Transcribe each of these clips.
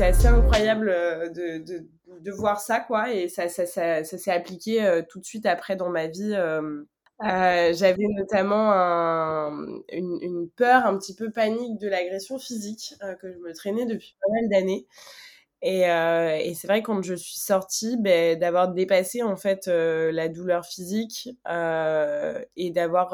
c'est assez incroyable de, de, de, voir ça, quoi. Et ça, ça, ça, s'est appliqué tout de suite après dans ma vie. Euh, j'avais notamment un, une, peur un petit peu panique de l'agression physique euh, que je me traînais depuis pas mal d'années. Et, euh, et c'est vrai quand je suis sortie, ben, d'avoir dépassé en fait euh, la douleur physique euh, et d'avoir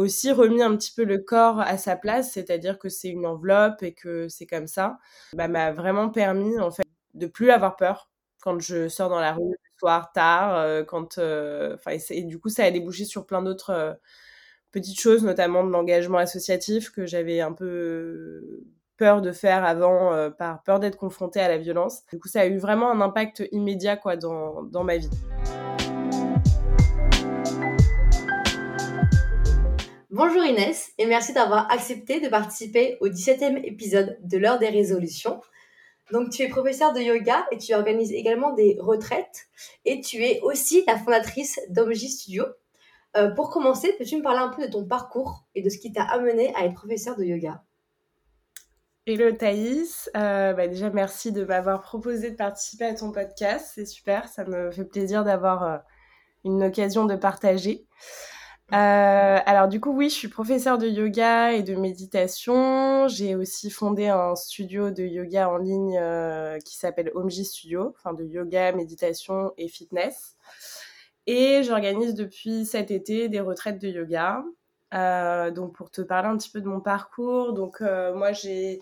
aussi remis un petit peu le corps à sa place, c'est-à-dire que c'est une enveloppe et que c'est comme ça, bah, m'a vraiment permis en fait de plus avoir peur quand je sors dans la rue soir tard, euh, quand, euh, et, du coup, ça a débouché sur plein d'autres euh, petites choses, notamment de l'engagement associatif que j'avais un peu peur de faire avant par peur d'être confrontée à la violence. Du coup, ça a eu vraiment un impact immédiat quoi dans ma vie. Bonjour Inès et merci d'avoir accepté de participer au 17e épisode de l'heure des résolutions. Donc, tu es professeur de yoga et tu organises également des retraites. Et tu es aussi la fondatrice d'Omji Studio. Euh, pour commencer, peux-tu me parler un peu de ton parcours et de ce qui t'a amené à être professeur de yoga? Hello Thaïs, euh, bah déjà merci de m'avoir proposé de participer à ton podcast, c'est super, ça me fait plaisir d'avoir euh, une occasion de partager. Euh, alors du coup, oui, je suis professeure de yoga et de méditation. J'ai aussi fondé un studio de yoga en ligne euh, qui s'appelle Omji Studio, enfin de yoga, méditation et fitness. Et j'organise depuis cet été des retraites de yoga. Euh, donc pour te parler un petit peu de mon parcours, donc euh, moi j'ai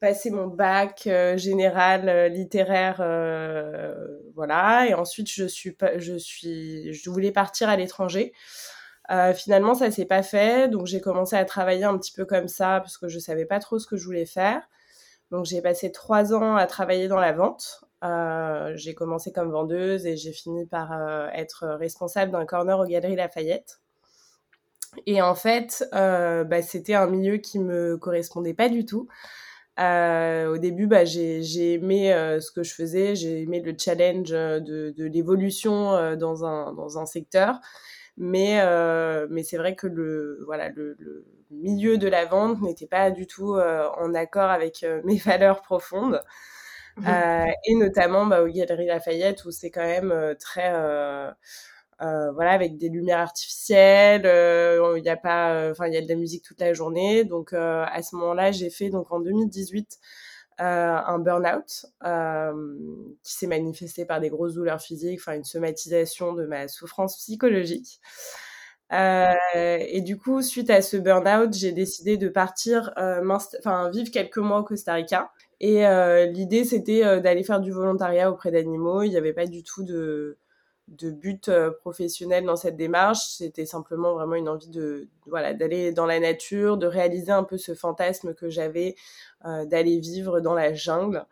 passé mon bac euh, général euh, littéraire, voilà, et ensuite je suis, je suis, je voulais partir à l'étranger. Euh, finalement, ça s'est pas fait, donc j'ai commencé à travailler un petit peu comme ça parce que je savais pas trop ce que je voulais faire. Donc j'ai passé trois ans à travailler dans la vente. Euh, j'ai commencé comme vendeuse et j'ai fini par euh, être responsable d'un corner aux Galeries Lafayette. Et en fait, bah, c'était un milieu qui me correspondait pas du tout. Au début, bah, j'ai aimé ce que je faisais, j'ai aimé le challenge de, de l'évolution dans, un, dans un secteur. Mais, euh, mais c'est vrai que le, voilà, le, le, milieu de la vente n'était pas du tout euh, en accord avec euh, mes valeurs profondes. Mmh. Euh, et notamment bah, aux Galeries Lafayette où c'est quand même euh, très euh, voilà avec des lumières artificielles il n'y a pas enfin il y a de la musique toute la journée donc à ce moment-là j'ai fait donc en 2018 euh, un burn-out euh, qui s'est manifesté par des grosses douleurs physiques, enfin une somatisation de ma souffrance psychologique. Euh, et du coup, suite à ce burn-out, j'ai décidé de partir, euh, enfin vivre quelques mois au Costa Rica. Et l'idée, c'était d'aller faire du volontariat auprès d'animaux. Il n'y avait pas du tout de, de but euh, professionnel dans cette démarche. C'était simplement vraiment une envie de, voilà d'aller dans la nature, de réaliser un peu ce fantasme que j'avais euh, d'aller vivre dans la jungle.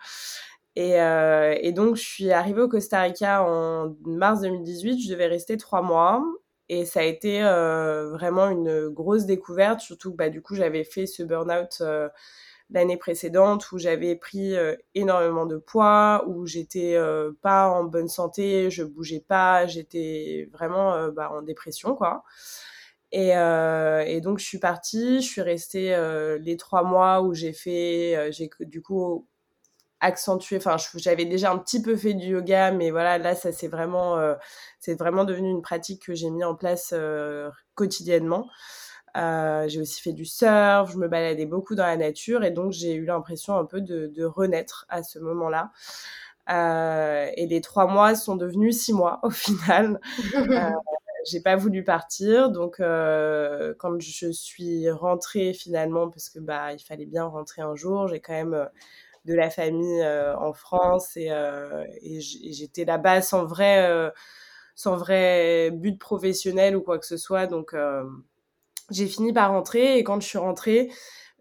Et, euh, donc je suis arrivée au Costa Rica en mars 2018. Je devais rester trois mois. Et ça a été euh, vraiment une grosse découverte, surtout que bah, du coup j'avais fait ce burn-out l'année précédente où j'avais pris euh, énormément de poids, où j'étais euh, pas en bonne santé, je bougeais pas, j'étais vraiment euh, bah, en dépression quoi. Et, euh, et, donc je suis partie, je suis restée les trois mois où j'ai fait, j'ai du coup accentué, enfin j'avais déjà un petit peu fait du yoga, mais voilà là ça c'est vraiment, c'est vraiment devenu une pratique que j'ai mis en place quotidiennement. Euh, j'ai aussi fait du surf, je me baladais beaucoup dans la nature et donc j'ai eu l'impression un peu de, de, renaître à ce moment-là. Euh, et les trois mois sont devenus six mois au final. euh, j'ai pas voulu partir, donc euh, quand je suis rentrée finalement, parce que bah il fallait bien rentrer un jour, j'ai quand même euh, de la famille euh, en France et, euh, et j'étais là-bas sans vrai, sans vrai but professionnel ou quoi que ce soit, donc j'ai fini par rentrer et quand je suis rentrée,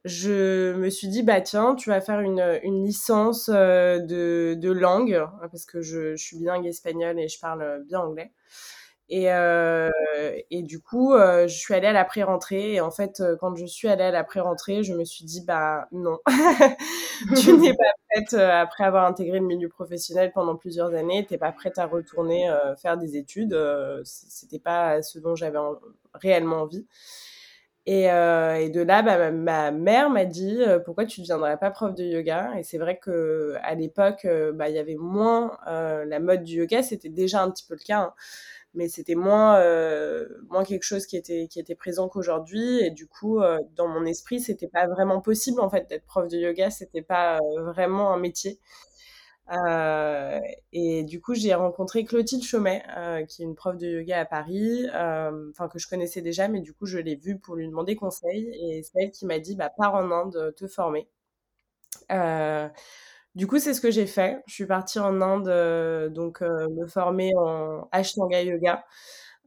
je me suis dit bah tiens tu vas faire une, licence euh, de, langue hein, parce que je, suis bilingue espagnol et je parle bien anglais. Et, euh, et du coup euh, je suis allée à la pré-rentrée et en fait quand je suis allée à la pré-rentrée je me suis dit bah non. Tu n'es pas prête après avoir intégré le milieu professionnel pendant plusieurs années t'es pas prête à retourner faire des études c'était pas ce dont j'avais réellement envie Et, et, de là, bah, ma, mère m'a dit pourquoi tu ne deviendrais pas prof de yoga? Et c'est vrai que à l'époque, bah, il y avait moins la mode du yoga, c'était déjà un petit peu le cas. Hein. Mais c'était moins euh, moins quelque chose qui était qui était présent qu'aujourd'hui. Et du coup euh, dans mon esprit c'était pas vraiment possible en fait d'être prof de yoga. C'était pas euh, vraiment un métier euh, et du coup j'ai rencontré Clotilde Chaumet qui est une prof de yoga à Paris enfin que je connaissais déjà mais du coup je l'ai vue pour lui demander conseil et c'est elle qui m'a dit bah pars en Inde te former du coup, c'est ce que j'ai fait. Je suis partie en Inde, euh, donc euh, me former en Ashtanga Yoga.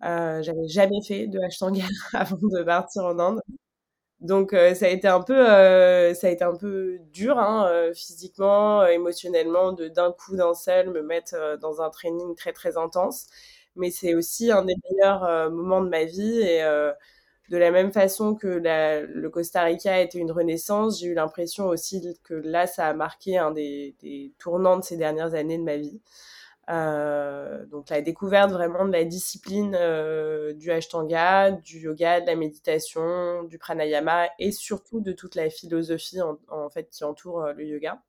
Euh, j'avais jamais fait de Ashtanga avant de partir en Inde. Donc ça a été un peu, ça a été un peu dur hein, physiquement, émotionnellement, de d'un coup d'un seul me mettre dans un training très très intense. Mais c'est aussi un des meilleurs moments de ma vie et de la même façon que le Costa Rica a été une renaissance, j'ai eu l'impression aussi que là, ça a marqué un des, tournants de ces dernières années de ma vie. Euh, donc la découverte vraiment de la discipline euh, du Ashtanga, du yoga, de la méditation, du pranayama et surtout de toute la philosophie en fait qui entoure euh, le yoga.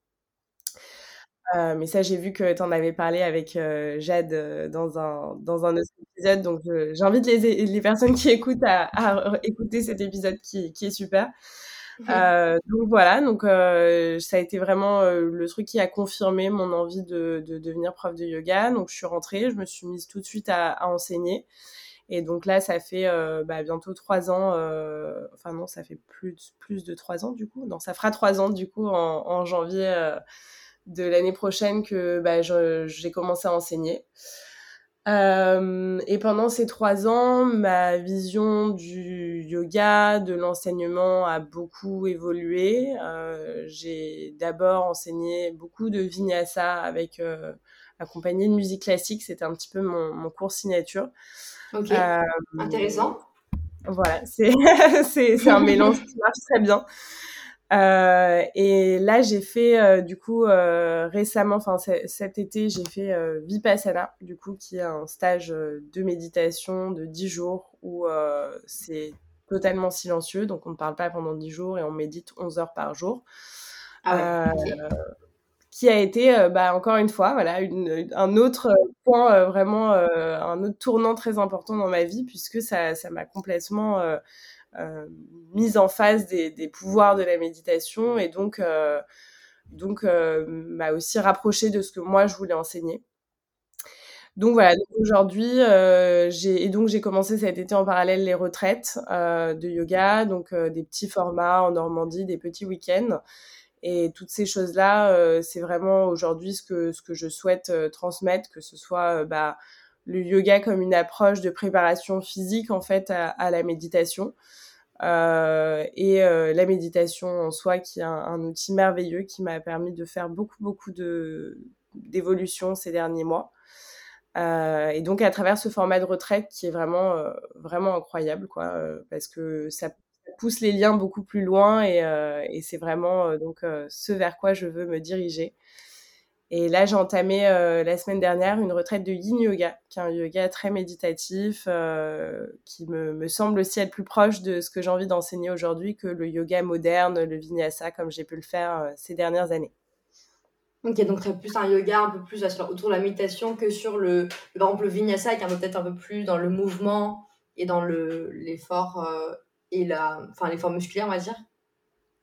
Euh, mais ça, j'ai vu que tu en avais parlé avec euh, Jade dans, un, dans un autre épisode. Donc, j'invite les, les personnes qui écoutent à, à écouter cet épisode qui, qui est super. Mmh. donc voilà, donc ça a été vraiment le truc qui a confirmé mon envie de, de, devenir prof de yoga. Donc je suis rentrée, je me suis mise tout de suite à, à enseigner. Et donc là, ça fait bah, bientôt trois ans. enfin non, ça fait plus, plus de trois ans du coup. Non, ça fera trois ans du coup en, en janvier de l'année prochaine que bah, j'ai commencé à enseigner. Euh, et pendant ces trois ans, ma vision du yoga, de l'enseignement a beaucoup évolué. Euh, j'ai d'abord enseigné beaucoup de vinyasa avec euh, accompagné de musique classique. C'était un petit peu mon, mon cours signature. Ok, intéressant. Voilà, c'est un mélange qui marche très bien. Euh, et là, j'ai fait euh, du coup euh, récemment, enfin cet été, j'ai fait euh, Vipassana, du coup, qui est un stage de méditation de 10 jours où c'est totalement silencieux, donc on ne parle pas pendant 10 jours et on médite 11 heures par jour. Ah qui a été, bah, encore une fois, voilà, une, un autre point vraiment, un autre tournant très important dans ma vie, puisque ça m'a complètement euh, mise en face des, pouvoirs de la méditation et donc, euh, donc euh, m'a aussi rapproché de ce que moi je voulais enseigner. Donc voilà, aujourd'hui, j'ai et donc j'ai commencé cet été en parallèle les retraites de yoga, donc des petits formats en Normandie, des petits week-ends. Et toutes ces choses-là, c'est vraiment aujourd'hui ce que, ce que je souhaite transmettre, que ce soit bah, le yoga comme une approche de préparation physique en fait à la méditation. Euh, et euh, la méditation en soi, qui est un, outil merveilleux qui m'a permis de faire beaucoup, beaucoup de, d'évolution ces derniers mois. Euh, et donc à travers ce format de retraite qui est vraiment, vraiment incroyable, quoi, parce que ça, pousse les liens beaucoup plus loin et, et c'est vraiment donc ce vers quoi je veux me diriger. Et là, j'ai entamé euh, la semaine dernière une retraite de yin yoga, qui est un yoga très méditatif, euh, qui me, semble aussi être plus proche de ce que j'ai envie d'enseigner aujourd'hui que le yoga moderne, le vinyasa, comme j'ai pu le faire euh, ces dernières années. Ok, donc c'est plus un yoga un peu plus autour de la méditation que sur le, par exemple, le vinyasa, qui est peut-être un peu plus dans le mouvement et dans l'effort et la, l'effort musculaire, on va dire.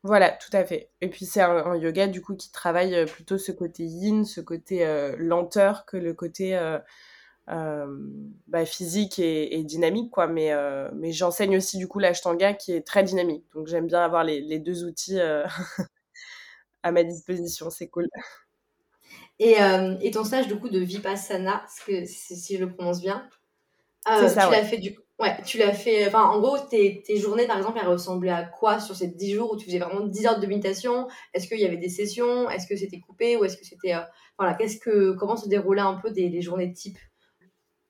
Voilà, tout à fait. Et puis c'est un, yoga du coup qui travaille euh, plutôt ce côté yin, ce côté euh, lenteur que le côté euh, bah, physique et, dynamique quoi. Mais mais j'enseigne aussi du coup l'ashtanga qui est très dynamique. Donc j'aime bien avoir les, deux outils à ma disposition. C'est cool. Et, et, ton stage du coup de vipassana, que, si je le prononce bien, ça, tu l'as fait du coup Ouais, tu l'as fait. Enfin, en gros, tes, tes, journées, par exemple, elles ressemblaient à quoi sur ces 10 jours où tu faisais vraiment 10 heures de méditation? Est-ce qu'il y avait des sessions? Est-ce que c'était coupé Ou est-ce que c'était. Euh, voilà, qu'est-ce que, comment se déroulaient un peu des, les journées type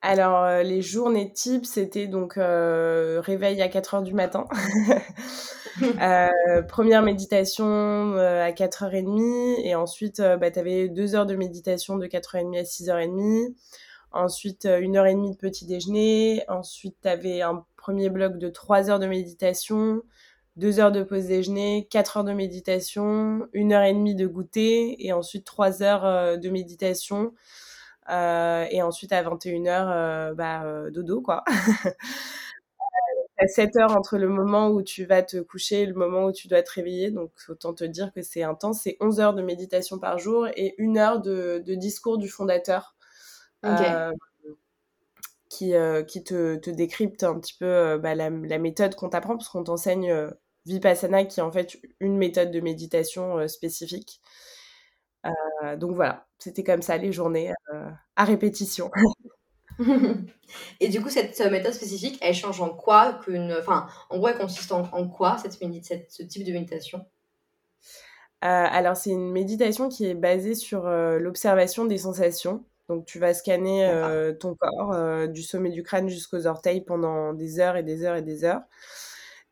alors, euh, les journées type, c'était donc euh, réveil à 4 heures du matin. première méditation à 4h30. Et ensuite, bah, tu avais 2 heures de méditation de 4h30 à 6h30. Ensuite une heure et demie de petit déjeuner, ensuite tu avais un premier bloc de trois heures de méditation, deux heures de pause déjeuner, quatre heures de méditation, une heure et demie de goûter, et ensuite trois heures de méditation. et ensuite à 21h, bah, dodo, quoi. à 7 heures entre le moment où tu vas te coucher et le moment où tu dois te réveiller. Donc, autant te dire que c'est intense. C'est 11 heures de méditation par jour et une heure de, discours du fondateur. Euh, qui, euh, qui te, te, décrypte un petit peu euh, bah, la, méthode qu'on t'apprend, parce qu'on t'enseigne Vipassana, qui est en fait une méthode de méditation spécifique. donc voilà, c'était comme ça les journées à répétition. Et du coup, cette méthode spécifique, elle change en quoi qu'une... Enfin, en gros, elle consiste en, quoi, cette, cette, ce type de méditation? Euh, Alors, c'est une méditation qui est basée sur l'observation des sensations. Donc, tu vas scanner euh, ton corps, du sommet du crâne jusqu'aux orteils pendant des heures et des heures et des heures.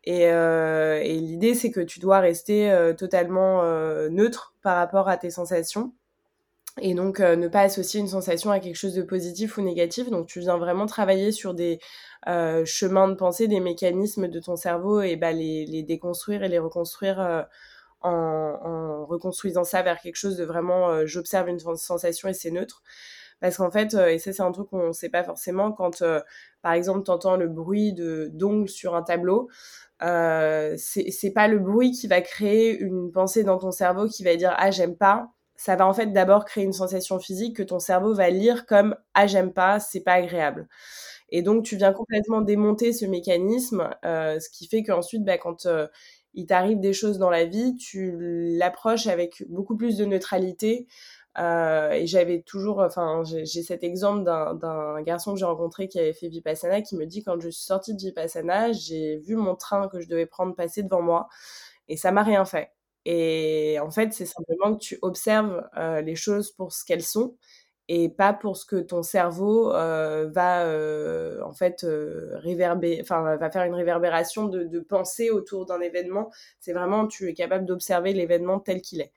Et, et l'idée, c'est que tu dois rester totalement neutre par rapport à tes sensations et donc euh, ne pas associer une sensation à quelque chose de positif ou négatif. Donc tu viens vraiment travailler sur des euh, chemins de pensée, des mécanismes de ton cerveau et bah, les, les déconstruire et les reconstruire euh, en, en, reconstruisant ça vers quelque chose de vraiment j'observe une sensation et c'est neutre. Parce qu'en fait, et ça c'est un truc qu'on ne sait pas forcément, quand par exemple tu entends le bruit de d'ongles sur un tableau, euh, c'est pas le bruit qui va créer une pensée dans ton cerveau qui va dire ah j'aime pas ça va en fait d'abord créer une sensation physique que ton cerveau va lire comme ah j'aime pas, c'est pas agréable. Et donc tu viens complètement démonter ce mécanisme, euh, ce qui fait qu'ensuite bah, quand euh, il t'arrive des choses dans la vie, tu l'approches avec beaucoup plus de neutralité. Euh, et j'avais toujours, enfin, j'ai cet exemple d'un garçon que j'ai rencontré qui avait fait Vipassana qui me dit quand je suis sortie de Vipassana, j'ai vu mon train que je devais prendre passer devant moi et ça m'a rien fait. Et en fait, c'est simplement que tu observes euh, les choses pour ce qu'elles sont et pas pour ce que ton cerveau euh, va euh, en fait réverbérer, enfin va faire une réverbération de, de pensée autour d'un événement. C'est vraiment tu es capable d'observer l'événement tel qu'il est.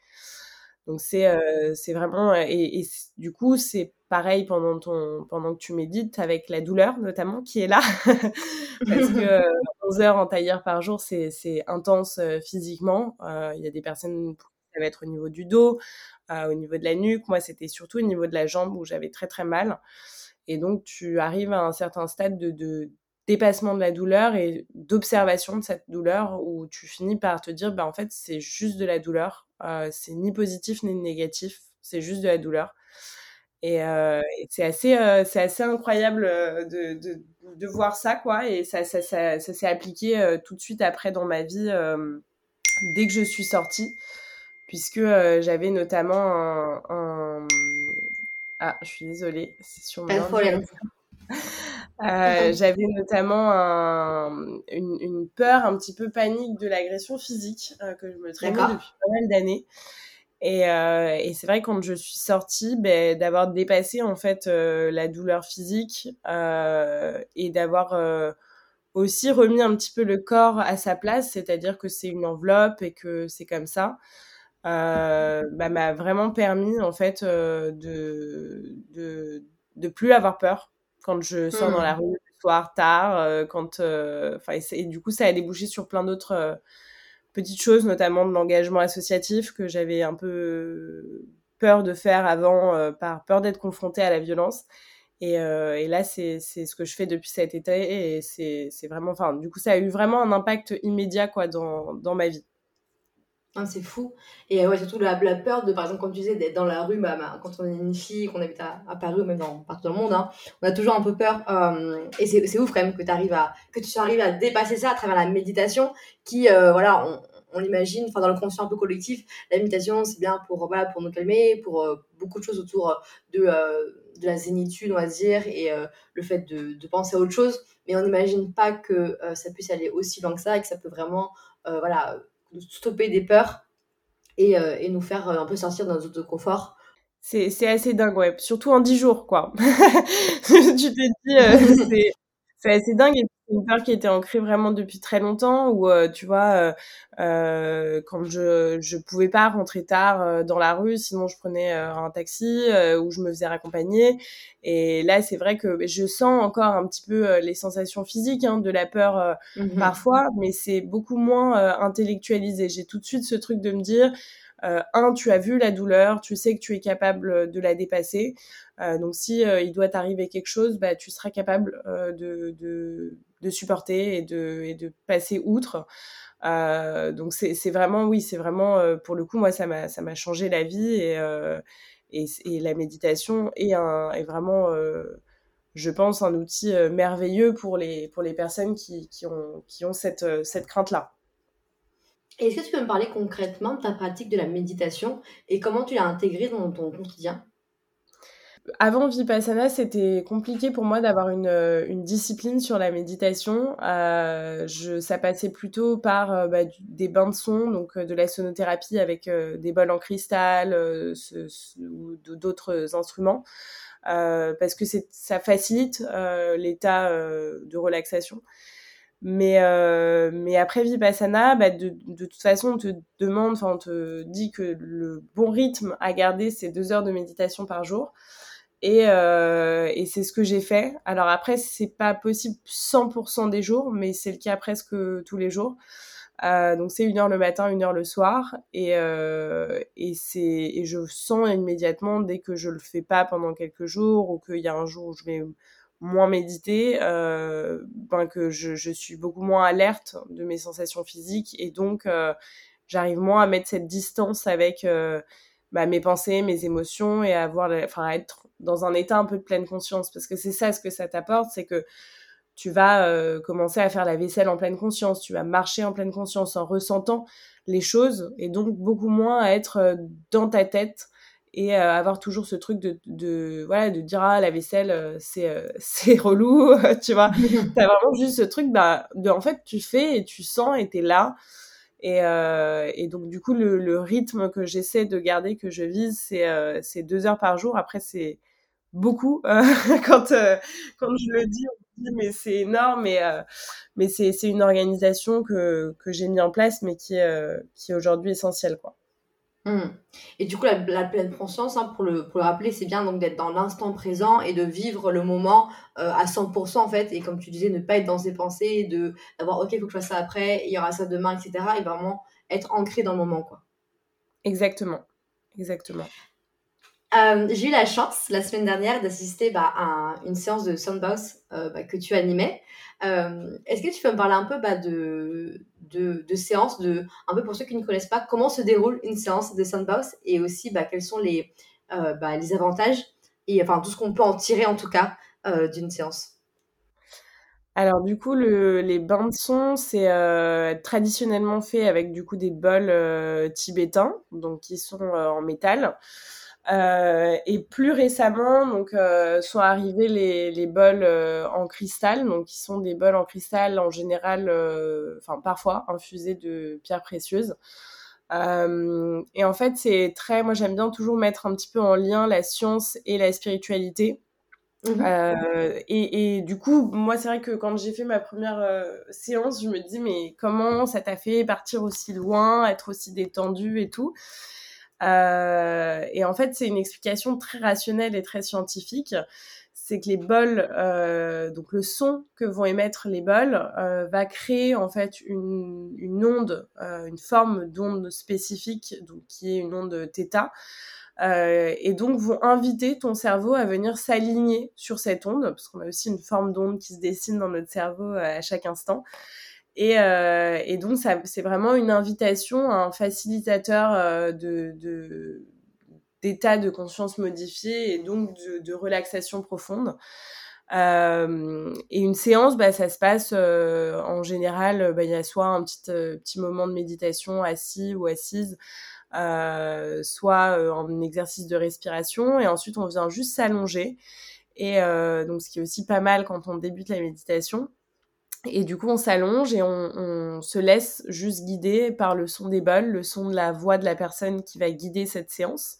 Donc c'est c'est vraiment et, et du coup c'est pareil pendant ton pendant que tu médites avec la douleur notamment qui est là. Parce que 11 heures en tailleur par jour c'est c'est intense physiquement. Il y a des personnes ça va être au niveau du dos au niveau de la nuque. Moi c'était surtout au niveau de la jambe où j'avais très très mal. Et donc tu arrives à un certain stade de, de dépassement de la douleur et d'observation de cette douleur où tu finis par te dire bah en fait c'est juste de la douleur. Euh, c'est ni positif ni négatif c'est juste de la douleur. Et, euh, c'est assez euh, c'est assez incroyable de, de, de, voir ça quoi. Et ça ça, ça, ça s'est appliqué tout de suite après dans ma vie dès que je suis sortie. Puisque j'avais notamment un, un, ah je suis désolée c'est sur mon euh, j'avais notamment une, peur un petit peu panique de l'agression physique euh, que je me traînais depuis pas mal d'années. Et, euh, et c'est vrai quand je suis sortie, ben, d'avoir dépassé en fait la douleur physique et d'avoir aussi remis un petit peu le corps à sa place, c'est-à-dire que c'est une enveloppe et que c'est comme ça. bah, m'a vraiment permis en fait de, de de plus avoir peur quand je sors dans la mmh. rue le soir tard, euh, quand, euh, enfin, et, du coup, ça a débouché sur plein d'autres euh, petites choses, notamment de l'engagement associatif que j'avais un peu peur de faire avant, par peur d'être confrontée à la violence. Et, et là, c'est ce que je fais depuis cet été, et c'est vraiment, enfin, du coup, ça a eu vraiment un impact immédiat, quoi, dans, dans ma vie. Ah, c'est fou. Et ouais, surtout la, peur de, par exemple, comme tu disais, d'être dans la rue, bah, bah, quand on est une fille, qu'on habite à, à, Paris ou même dans, partout dans le monde, hein, on a toujours un peu peur. Euh, et c'est ouf quand même que, à, que tu arrives à dépasser ça à travers la méditation qui, euh, voilà, on, on l'imagine, enfin dans le conscient un peu collectif, la méditation c'est bien pour, voilà, pour nous calmer, pour euh, beaucoup de choses autour de, de la zénitude, on va dire, et le fait de, de, penser à autre chose. Mais on n'imagine pas que ça puisse aller aussi loin que ça et que ça peut vraiment, voilà, stopper des peurs et, euh, et nous faire euh, un peu sortir de notre zone de confort. C'est assez dingue, ouais. Surtout en 10 jours, quoi. tu te dis, euh, c'est assez dingue. Une peur qui était ancrée vraiment depuis très longtemps où euh, tu vois euh, euh, quand je je pouvais pas rentrer tard euh, dans la rue sinon je prenais un taxi ou je me faisais raccompagner et là c'est vrai que je sens encore un petit peu les sensations physiques hein, de la peur mmh parfois mais c'est beaucoup moins intellectualisé. J'ai tout de suite ce truc de me dire un tu as vu la douleur tu sais que tu es capable de la dépasser. euh, donc si euh, il doit t'arriver quelque chose, bah, tu seras capable euh, de, de, supporter et de, de passer outre. Euh, donc c'est vraiment, oui, c'est vraiment, pour le coup, moi, ça m'a changé la vie et, et, et, la méditation est, un, est vraiment, je pense, un outil merveilleux pour les, pour les personnes qui, qui ont, qui ont cette, cette crainte-là. Est-ce que tu peux me parler concrètement de ta pratique de la méditation et comment tu l'as intégrée dans ton quotidien? Avant Vipassana, c'était compliqué pour moi d'avoir une, euh, une, discipline sur la méditation. Euh, je, ça passait plutôt par euh, bah, des bains de son, donc euh, de la sonothérapie avec des bols en cristal ce, ou d'autres instruments, parce que ça facilite l'état de relaxation. Mais, mais après Vipassana, bah, de, de toute façon, on te demande, enfin, on te dit que le bon rythme à garder, c'est deux heures de méditation par jour. Et, euh, et c'est ce que j'ai fait. Alors après, c'est pas possible 100% des jours, mais c'est le cas presque tous les jours. Euh, donc c'est une heure le matin, une heure le soir, et, euh, et et je sens immédiatement dès que je le fais pas pendant quelques jours ou qu'il y a un jour où je vais moins méditer, euh, ben que je, je, suis beaucoup moins alerte de mes sensations physiques et donc euh, j'arrive moins à mettre cette distance avec euh, bah, mes pensées, mes émotions et à avoir, enfin, être dans un état un peu de pleine conscience. Parce que c'est ça ce que ça t'apporte, c'est que tu vas euh, commencer à faire la vaisselle en pleine conscience, tu vas marcher en pleine conscience en ressentant les choses et donc beaucoup moins à être euh, dans ta tête et euh, avoir toujours ce truc de, de voilà de dire ah la vaisselle c'est c'est relou tu vois t'as vraiment juste ce truc bah de en fait tu fais et tu sens et t'es là et, euh, et, donc, du coup, le, le rythme que j'essaie de garder, que je vise, c'est euh, deux heures par jour. Après, c'est beaucoup. Euh, quand, euh, quand je le dis, on me dit, mais c'est énorme. Mais, euh, mais c'est une organisation que, que j'ai mis en place, mais qui est, qui est aujourd'hui essentielle. Quoi. Mmh. Et du coup, la, la pleine conscience, hein, pour, le, pour le rappeler, c'est bien donc d'être dans l'instant présent et de vivre le moment euh, à 100% en fait. Et comme tu disais, ne pas être dans ses pensées, de d'avoir ok, il faut que je fasse ça après, il y aura ça demain, etc. Et vraiment être ancré dans le moment, quoi. Exactement, exactement. Euh, j'ai eu la chance la semaine dernière d'assister bah, à une séance de Soundboss euh, bah, que tu animais. Euh, Est-ce que tu peux me parler un peu bah, de, de, de un peu pour ceux qui ne connaissent pas, comment se déroule une séance de Soundboss et aussi quels sont les, euh, les avantages et enfin tout ce qu'on peut en tirer en tout cas d'une séance? Alors du coup, le, les bains de son, c'est traditionnellement fait avec du coup des bols tibétains, donc qui sont en métal. Euh, et plus récemment, donc, euh, sont arrivés les, les bols euh, en cristal, donc qui sont des bols en cristal en général, enfin parfois infusés de pierres précieuses. et en fait, c'est très, moi j'aime bien toujours mettre un petit peu en lien la science et la spiritualité. Mmh. Et, et, du coup, moi c'est vrai que quand j'ai fait ma première séance, je me dis mais comment ça t'a fait partir aussi loin, être aussi détendu et tout? Euh, et en fait, c'est une explication très rationnelle et très scientifique. C'est que les bols, euh, donc le son que vont émettre les bols, euh, va créer en fait une, une onde, euh, une forme d'onde spécifique, donc qui est une onde θ. Euh, et donc vont inviter ton cerveau à venir s'aligner sur cette onde, parce qu'on a aussi une forme d'onde qui se dessine dans notre cerveau à chaque instant. Et, euh, et donc, c'est vraiment une invitation à un facilitateur euh, de, d'état de, conscience modifié et donc de, de relaxation profonde. Euh, et une séance, bah, ça se passe euh, en général, bah, il y a soit un petit, euh, petit moment de méditation assis ou assise, euh, soit en exercice de respiration, et ensuite on vient juste s'allonger. Et donc, ce qui est aussi pas mal quand on débute la méditation, et du coup, on s'allonge et on, se laisse juste guider par le son des bols, le son de la voix de la personne qui va guider cette séance.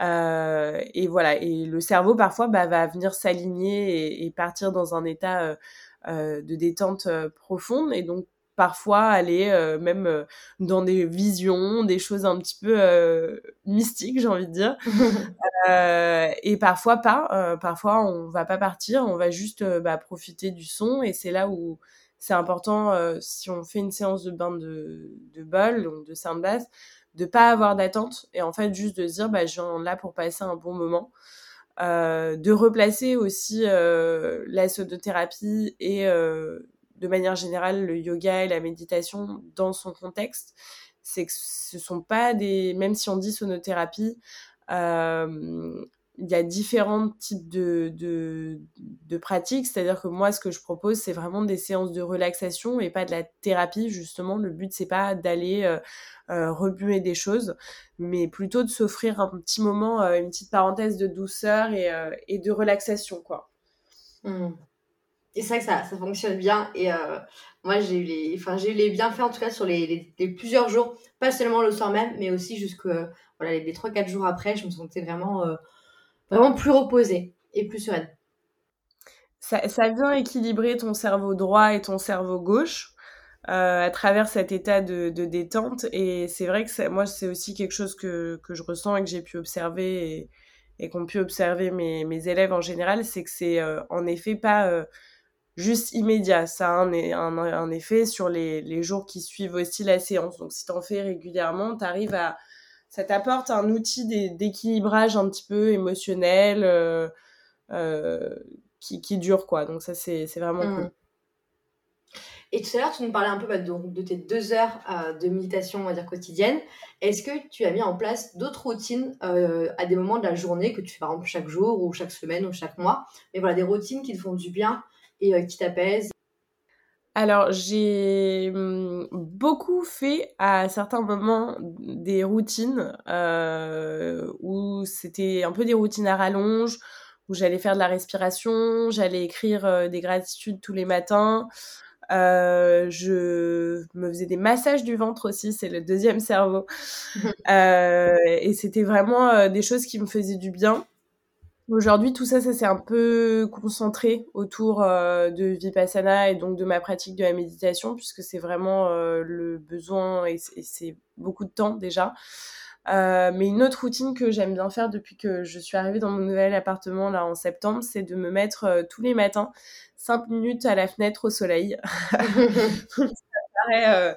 Euh, et voilà. Et le cerveau, parfois, bah, va venir s'aligner et, partir dans un état euh, de détente profonde. Et donc, parfois aller même dans des visions, des choses un petit peu mystiques, j'ai envie de dire. et parfois pas. parfois, on va pas partir, on va juste bah, profiter du son. Et c'est là où c'est important, si on fait une séance de bain de, de bol, donc de sound bath, de pas avoir d'attente et en fait juste de se dire bah je viens là pour passer un bon moment euh, de replacer aussi euh, la sonothérapie et euh, de manière générale le yoga et la méditation dans son contexte c'est que ce sont pas des même si on dit sonothérapie il y a différents types de, de, de pratiques. C'est-à-dire que moi, ce que je propose, c'est vraiment des séances de relaxation et pas de la thérapie, justement. Le but, c'est pas d'aller euh, euh des choses, mais plutôt de s'offrir un petit moment, euh, une petite parenthèse de douceur et, euh, et de relaxation, quoi. Mmh. C'est vrai que ça, ça fonctionne bien. Et moi, j'ai eu, les, enfin, j'ai eu les bienfaits, en tout cas, sur les, plusieurs jours. Pas seulement le soir même, mais aussi jusque voilà, les, les 3-4 jours après. Je me sentais vraiment vraiment plus reposée et plus sereine. Ça, ça, vient équilibrer ton cerveau droit et ton cerveau gauche euh, à travers cet état de, détente. Et c'est vrai que moi, c'est aussi quelque chose que, que, je ressens et que j'ai pu observer et, et qu'ont pu observer mes, mes, élèves en général, c'est que c'est euh, en effet pas euh, juste immédiat. Ça a un, un, un effet sur les, les, jours qui suivent aussi la séance. Donc si tu en fais régulièrement, tu arrives à ça t'apporte un outil d'équilibrage un petit peu émotionnel euh, euh, qui, qui, dure, quoi. Donc ça, c'est vraiment mmh. cool. Et tout à l'heure, tu nous parlais un peu bah, de, tes deux heures euh, de méditation, on va dire, quotidienne. Est-ce que tu as mis en place d'autres routines à des moments de la journée que tu fais par exemple chaque jour ou chaque semaine ou chaque mois? Mais voilà, des routines qui te font du bien et qui t'apaisent alors, j'ai mmh, beaucoup fait à certains moments des routines euh, où c'était un peu des routines à rallonge, où j'allais faire de la respiration, j'allais écrire euh, des gratitudes tous les matins. Euh, je me faisais des massages du ventre aussi, c'est le deuxième cerveau. et c'était vraiment des choses qui me faisaient du bien. Aujourd'hui, tout ça, ça s'est un peu concentré autour euh, de Vipassana et donc de ma pratique de la méditation, puisque c'est vraiment euh, le besoin et, c'est beaucoup de temps déjà. Euh, mais une autre routine que j'aime bien faire depuis que je suis arrivée dans mon nouvel appartement là en septembre, c'est de me mettre tous les matins 5 minutes à la fenêtre au soleil. ça paraît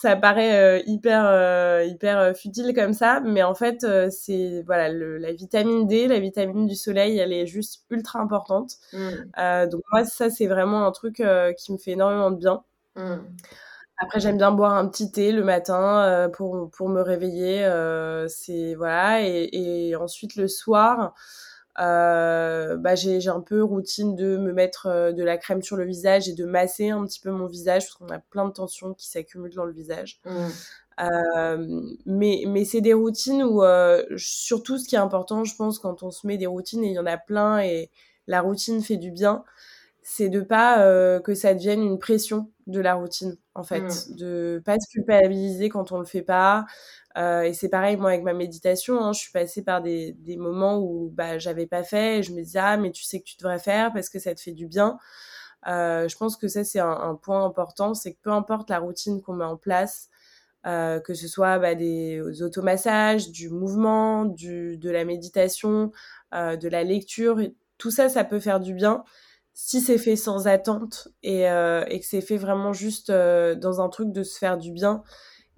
ça paraît euh, hyper euh, hyper euh, futile comme ça, mais en fait c'est voilà la vitamine D, la vitamine du soleil, elle est juste ultra importante. Mm. donc moi ça c'est vraiment un truc qui me fait énormément de bien. Mm. Après j'aime bien boire un petit thé le matin pour pour me réveiller, c'est voilà et, et ensuite le soir. Euh, bah, j'ai un peu routine de me mettre euh, de la crème sur le visage et de masser un petit peu mon visage parce qu'on a plein de tensions qui s'accumulent dans le visage. Mmh. Euh, mais mais c'est des routines où euh, surtout ce qui est important, je pense, quand on se met des routines et il y en a plein et la routine fait du bien, c'est de pas euh, que ça devienne une pression de la routine en fait, mmh. de pas se culpabiliser quand on le fait pas, euh, et c'est pareil, moi, avec ma méditation, hein, je suis passée par des, des moments où bah, j'avais pas fait et je me disais, ah, mais tu sais que tu devrais faire parce que ça te fait du bien. Euh, je pense que ça, c'est un, un, point important, c'est que peu importe la routine qu'on met en place, euh, que ce soit bah, des automassages, du mouvement, du, de la méditation, de la lecture, tout ça, ça peut faire du bien si c'est fait sans attente et, euh, et que c'est fait vraiment juste euh, dans un truc de se faire du bien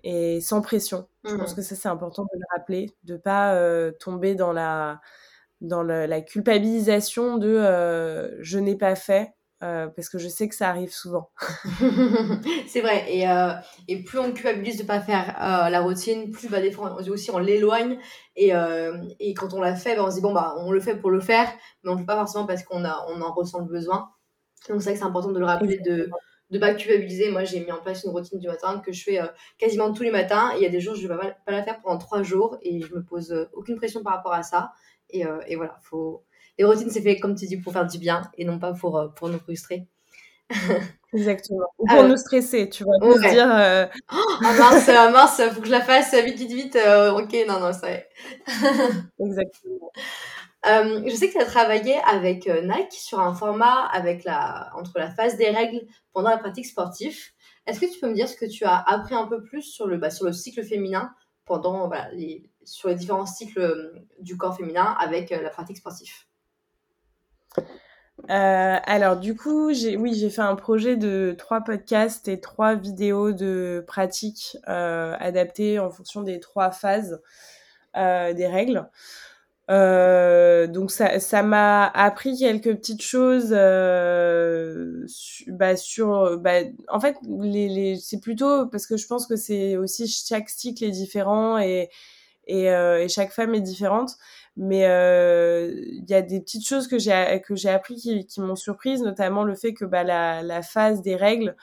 et sans pression. Je pense mmh. que ça, c'est important de le rappeler, de pas euh, tomber dans la, dans le, la culpabilisation de je n'ai pas fait. Euh, parce que je sais que ça arrive souvent. c'est vrai. Et, euh, et, plus on culpabilise de pas faire euh, la routine, plus bah, des fois aussi on l'éloigne. Et, quand on l'a fait, bah, on se dit bon bah on le fait pour le faire, mais on le fait pas forcément parce qu'on on en ressent le besoin. Donc c'est vrai que c'est important de le rappeler de de pas culpabiliser. Moi, j'ai mis en place une routine du matin que je fais quasiment tous les matins. Il y a des jours, je ne vais pas, la faire pendant trois jours et je me pose aucune pression par rapport à ça. Et, voilà, faut... les routines, c'est fait, comme tu dis, pour faire du bien et non pas pour, pour nous frustrer. Exactement. Ou pour nous stresser, tu vois, nous dire. Oh, ah mince, mince, faut que je la fasse vite, vite, vite. ok, non, non, ça Exactement. Euh, je sais que tu as travaillé avec euh, Nike sur un format avec la, entre la phase des règles pendant la pratique sportive. Est-ce que tu peux me dire ce que tu as appris un peu plus sur le, bah, sur le cycle féminin pendant, les, sur les différents cycles euh, du corps féminin avec la pratique sportive? Alors du coup, j'ai oui, j'ai fait un projet de trois podcasts et trois vidéos de pratique adaptées en fonction des trois phases des règles. Euh, donc ça, ça m'a appris quelques petites choses euh, bah, sur bah, en fait les, les c'est plutôt parce que je pense que c'est aussi chaque cycle est différent et et, euh, et chaque femme est différente mais euh, il y a des petites choses que j'ai que j'ai appris qui, qui m'ont surprise notamment le fait que bah, la, la phase des règles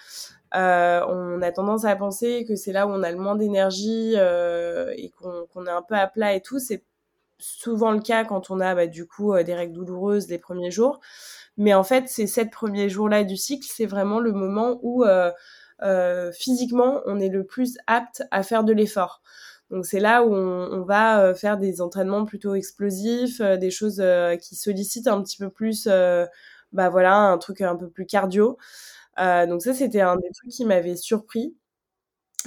euh, on a tendance à penser que c'est là où on a le moins d'énergie euh, et qu'on qu'on est un peu à plat et tout c'est souvent le cas quand on a bah, du coup euh, des règles douloureuses les premiers jours. Mais en fait, ces sept premiers jours-là du cycle, c'est vraiment le moment où euh, physiquement, on est le plus apte à faire de l'effort. Donc c'est là où on, on, va euh, faire des entraînements plutôt explosifs, euh, des choses qui sollicitent un petit peu plus, bah voilà, un truc un peu plus cardio. donc ça, c'était un des trucs qui m'avait surpris.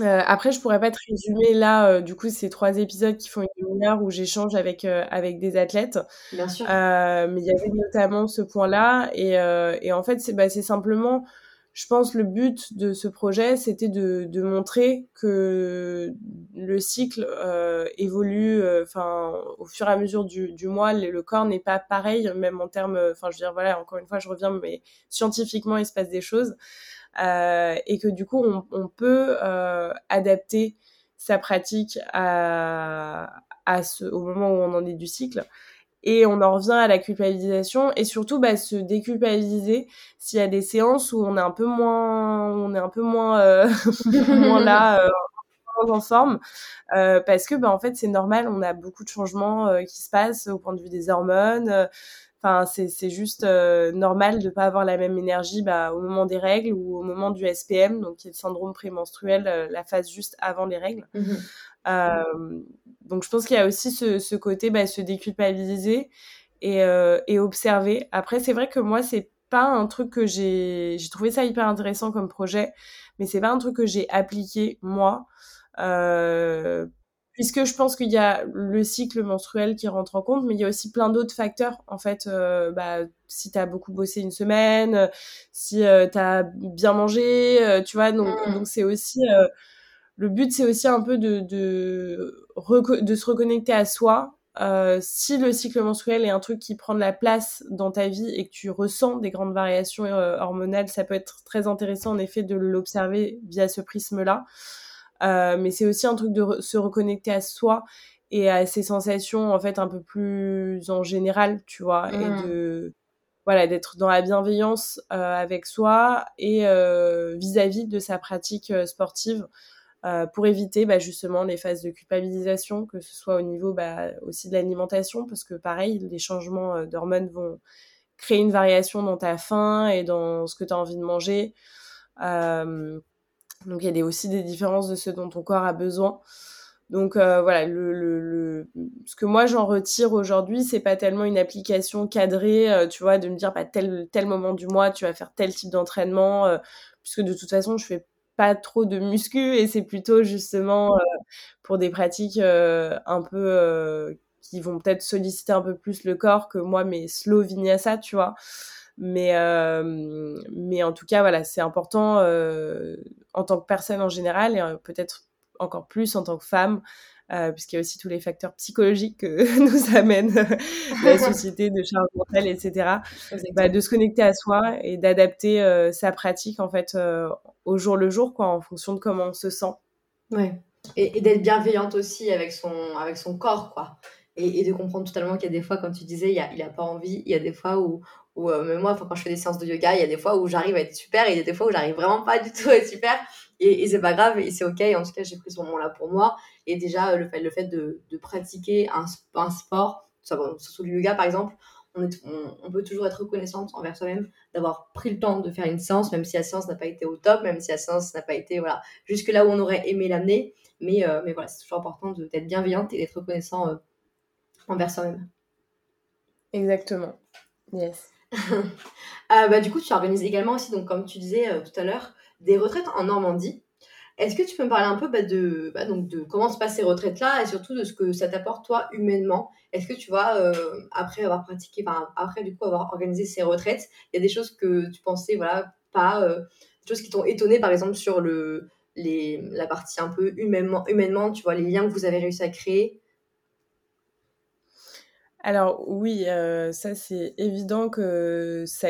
Euh, après, je pourrais pas te résumer là, euh, du coup, ces trois épisodes qui font une heure où j'échange avec euh, avec des athlètes. Bien sûr. mais il y avait notamment ce point-là, et, et en fait, c'est bah, c'est simplement, je pense, le but de ce projet, c'était de, de montrer que le cycle évolue, enfin, au fur et à mesure du, du mois, le, le corps n'est pas pareil, même en termes, enfin, je veux dire, voilà, encore une fois, je reviens, mais scientifiquement, il se passe des choses. Euh, et que du coup on, on peut euh, adapter sa pratique à, à ce, au moment où on en est du cycle. Et on en revient à la culpabilisation et surtout bah, se déculpabiliser s'il y a des séances où on est un peu moins, on est un peu moins, euh, moins là, euh, en forme, euh, parce que bah, en fait c'est normal, on a beaucoup de changements euh, qui se passent au point de vue des hormones, Enfin, c'est juste euh, normal de pas avoir la même énergie bah, au moment des règles ou au moment du SPM, donc qui est le syndrome prémenstruel, euh, la phase juste avant les règles. Mmh donc je pense qu'il y a aussi ce, ce côté bah, se déculpabiliser et, euh, et observer. Après, c'est vrai que moi, c'est pas un truc que j'ai j'ai trouvé ça hyper intéressant comme projet, mais c'est pas un truc que j'ai appliqué moi. Euh, puisque je pense qu'il y a le cycle menstruel qui rentre en compte, mais il y a aussi plein d'autres facteurs. En fait, euh, bah, si tu as beaucoup bossé une semaine, si euh, tu as bien mangé, euh, tu vois, donc mmh. donc c'est aussi euh, le but, c'est aussi un peu de de, de se reconnecter à soi. si le cycle menstruel est un truc qui prend de la place dans ta vie et que tu ressens des grandes variations hormonales, ça peut être très intéressant en effet de l'observer via ce prisme-là. Euh, mais c'est aussi un truc de se reconnecter à soi et à ses sensations en fait un peu plus en général, tu vois, et mmh. de voilà d'être dans la bienveillance euh, avec soi et euh, vis-à-vis de sa pratique euh, sportive euh, pour éviter bah, justement les phases de culpabilisation, que ce soit au niveau bah, aussi de l'alimentation, parce que pareil, les changements d'hormones vont créer une variation dans ta faim et dans ce que tu as envie de manger. Euh, donc il y a aussi des différences de ce dont ton corps a besoin. Donc euh, voilà, le, ce que moi j'en retire aujourd'hui, c'est pas tellement une application cadrée, euh, tu vois, de me dire bah, tel tel moment du mois tu vas faire tel type d'entraînement, euh, puisque de toute façon je fais pas trop de muscu et c'est plutôt justement euh, pour des pratiques euh, un peu qui vont peut-être solliciter un peu plus le corps que moi mes slow vinyasa, tu vois. Mais, euh, mais en tout cas, voilà, c'est important euh, en tant que personne en général et euh, peut-être encore plus en tant que femme, euh, puisqu'il y a aussi tous les facteurs psychologiques que nous amène la société de charge mentale, etc. Bah, de se connecter à soi et d'adapter euh, sa pratique en fait euh, au jour le jour, quoi, en fonction de comment on se sent. Ouais. Et, et d'être bienveillante aussi avec son, avec son corps, quoi. Et, et de comprendre totalement qu'il y a des fois, comme tu disais, il a, il a pas envie. Il y a des fois où, ou euh, même moi, quand je fais des séances de yoga, il y a des fois où j'arrive à être super et il y a des fois où j'arrive vraiment pas du tout à être super. Et, et c'est pas grave et c'est ok. En tout cas, j'ai pris ce moment-là pour moi. Et déjà, le fait, le fait de, de pratiquer un, un sport, surtout le yoga par exemple, on, est, on, on, peut toujours être reconnaissante envers soi-même d'avoir pris le temps de faire une séance, même si la séance n'a pas été au top, même si la séance n'a pas été voilà, jusque là où on aurait aimé l'amener. Mais, euh, mais voilà, c'est toujours important d'être bienveillante et d'être reconnaissant euh, envers soi-même. Exactement. Yes. bah, du coup, tu organises également aussi, donc, comme tu disais tout à l'heure, des retraites en Normandie. Est-ce que tu peux me parler un peu bah, de, bah, donc de comment se passent ces retraites-là et surtout de ce que ça t'apporte toi humainement? Est-ce que tu vois, euh, après avoir pratiqué, après du coup avoir organisé ces retraites, il y a des choses que tu pensais voilà pas, euh, des choses qui t'ont étonné par exemple sur le, les, la partie un peu humainement, humainement, tu vois, les liens que vous avez réussi à créer? Alors oui, euh, ça c'est évident que ça,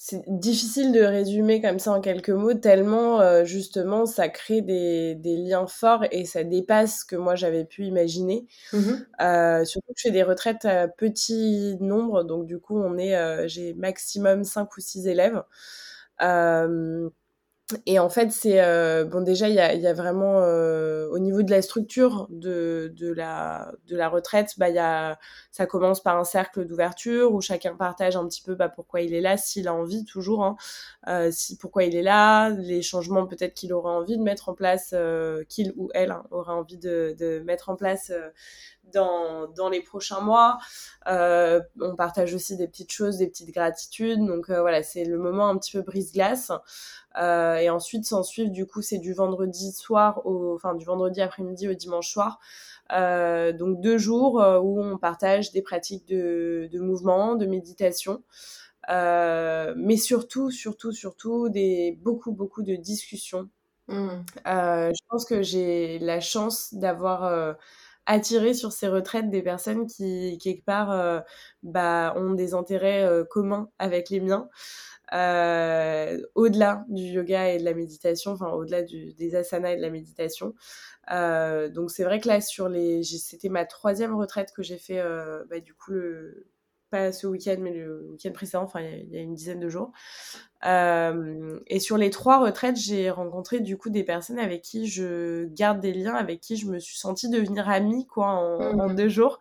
c'est difficile de résumer comme ça en quelques mots, tellement euh, justement ça crée des, des, liens forts et ça dépasse ce que moi j'avais pu imaginer. Mmh euh, surtout que je fais des retraites à petit nombre, donc du coup on est, euh, j'ai maximum 5 ou 6 élèves. Et en fait, c'est euh, bon déjà il y a, y a, vraiment euh, au niveau de la structure de, de la de la retraite, bah y a ça commence par un cercle d'ouverture où chacun partage un petit peu bah, pourquoi il est là, s'il a envie toujours, hein, euh, si pourquoi il est là, les changements peut-être qu'il aura envie de mettre en place, euh, qu'il ou elle hein, aura envie de, de mettre en place euh, dans, dans les prochains mois. Euh, on partage aussi des petites choses, des petites gratitudes. Donc euh, voilà, c'est le moment un petit peu brise-glace. Euh, et ensuite, s'en suivre, du coup, c'est du vendredi soir, au, enfin du vendredi après-midi au dimanche soir. Donc deux jours où on partage des pratiques de, de mouvement, de méditation. Mais surtout, surtout, surtout, des, beaucoup, beaucoup de discussions. Mmh. Je pense que j'ai la chance d'avoir attirer sur ces retraites des personnes qui, quelque part, euh, bah, ont des intérêts euh, communs avec les miens. Euh, au-delà du yoga et de la méditation, enfin au-delà des asanas et de la méditation. Donc c'est vrai que là sur les, c'était ma troisième retraite que j'ai fait, bah, du coup le, pas ce week-end, mais le week-end précédent, enfin, il y, a une dizaine de jours. Euh, et sur les trois retraites, j'ai rencontré du coup des personnes avec qui je garde des liens, avec qui je me suis sentie devenir amie, quoi, en, mmh. deux jours.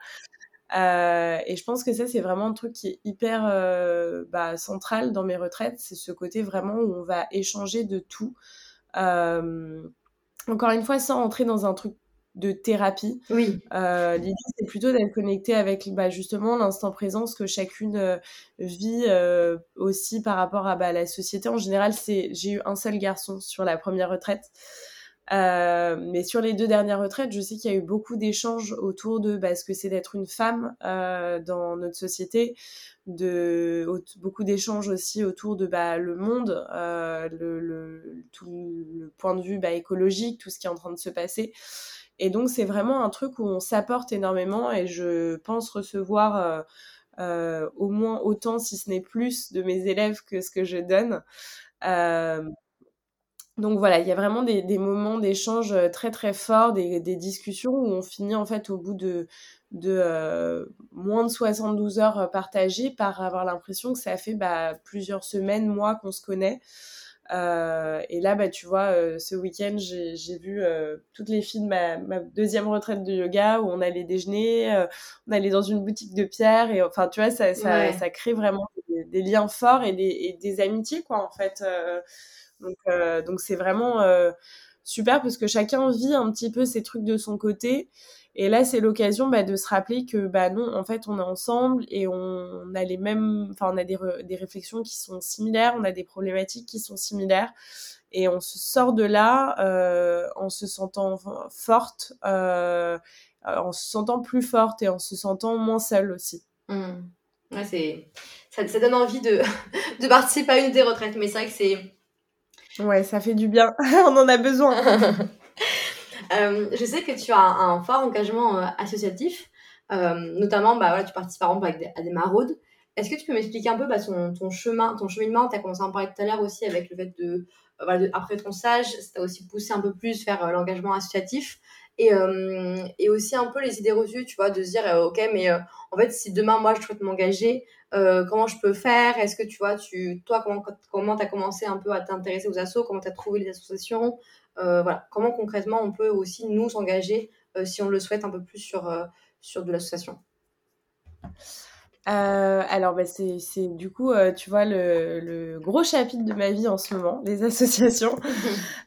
Euh, et je pense que ça, c'est vraiment un truc qui est hyper euh, bah, central dans mes retraites. C'est ce côté vraiment où on va échanger de tout. Euh, encore une fois, sans entrer dans un truc de thérapie. Oui. Euh, L'idée, c'est plutôt d'être connecté avec bah, justement l'instant présent, ce que chacune euh, vit euh, aussi par rapport à bah, la société. En général, c'est j'ai eu un seul garçon sur la première retraite. Euh, mais sur les deux dernières retraites, je sais qu'il y a eu beaucoup d'échanges autour de bah, ce que c'est d'être une femme euh, dans notre société, de beaucoup d'échanges aussi autour de bah, le monde, euh, le, le, tout le point de vue bah, écologique, tout ce qui est en train de se passer. Et donc, c'est vraiment un truc où on s'apporte énormément et je pense recevoir euh, euh, au moins autant, si ce n'est plus, de mes élèves que ce que je donne. Euh, donc voilà, il y a vraiment des, des moments d'échange très très forts, des, des, discussions où on finit en fait au bout de, de euh, moins de 72 heures partagées par avoir l'impression que ça fait bah, plusieurs semaines, mois qu'on se connaît. Euh, et là, bah, tu vois, euh, ce week-end, j'ai vu euh, toutes les filles de ma, ma, deuxième retraite de yoga où on allait déjeuner, on allait dans une boutique de pierre et enfin, tu vois, ça, ça, ouais. ça crée vraiment des, des, liens forts et des, et des, amitiés, quoi, en fait. Donc, donc c'est vraiment super parce que chacun vit un petit peu ces trucs de son côté et là, c'est l'occasion bah, de se rappeler que bah non, en fait, on est ensemble et on, a les mêmes, enfin, on a des, re, des réflexions qui sont similaires, on a des problématiques qui sont similaires et on se sort de là euh, en se sentant forte, euh, en se sentant plus forte et en se sentant moins seule aussi. Mmh. Ouais, c'est ça, ça, donne envie de, de participer à une des retraites, mais c'est vrai que c'est ouais, ça fait du bien, on en a besoin. Euh, je sais que tu as un, fort engagement euh, associatif, euh, notamment, bah, voilà, tu participes par exemple à des maraudes. Est-ce que tu peux m'expliquer un peu bah, ton, ton, chemin, ton cheminement? Tu as commencé à en parler tout à l'heure aussi avec le fait de, après ton stage, ça t'a aussi poussé un peu plus vers l'engagement associatif. Et, et, aussi un peu les idées reçues, tu vois, de se dire, ok, mais en fait, si demain, moi, je souhaite m'engager, comment je peux faire? Est-ce que, tu vois, tu, toi, comment comment t'as commencé un peu à t'intéresser aux assos? Comment t'as trouvé les associations? Voilà, comment concrètement on peut aussi nous engager euh, si on le souhaite un peu plus sur, euh, sur de l'association? Euh, alors, bah, c'est, c'est du coup, euh, tu vois, le, le, gros chapitre de ma vie en ce moment, les associations.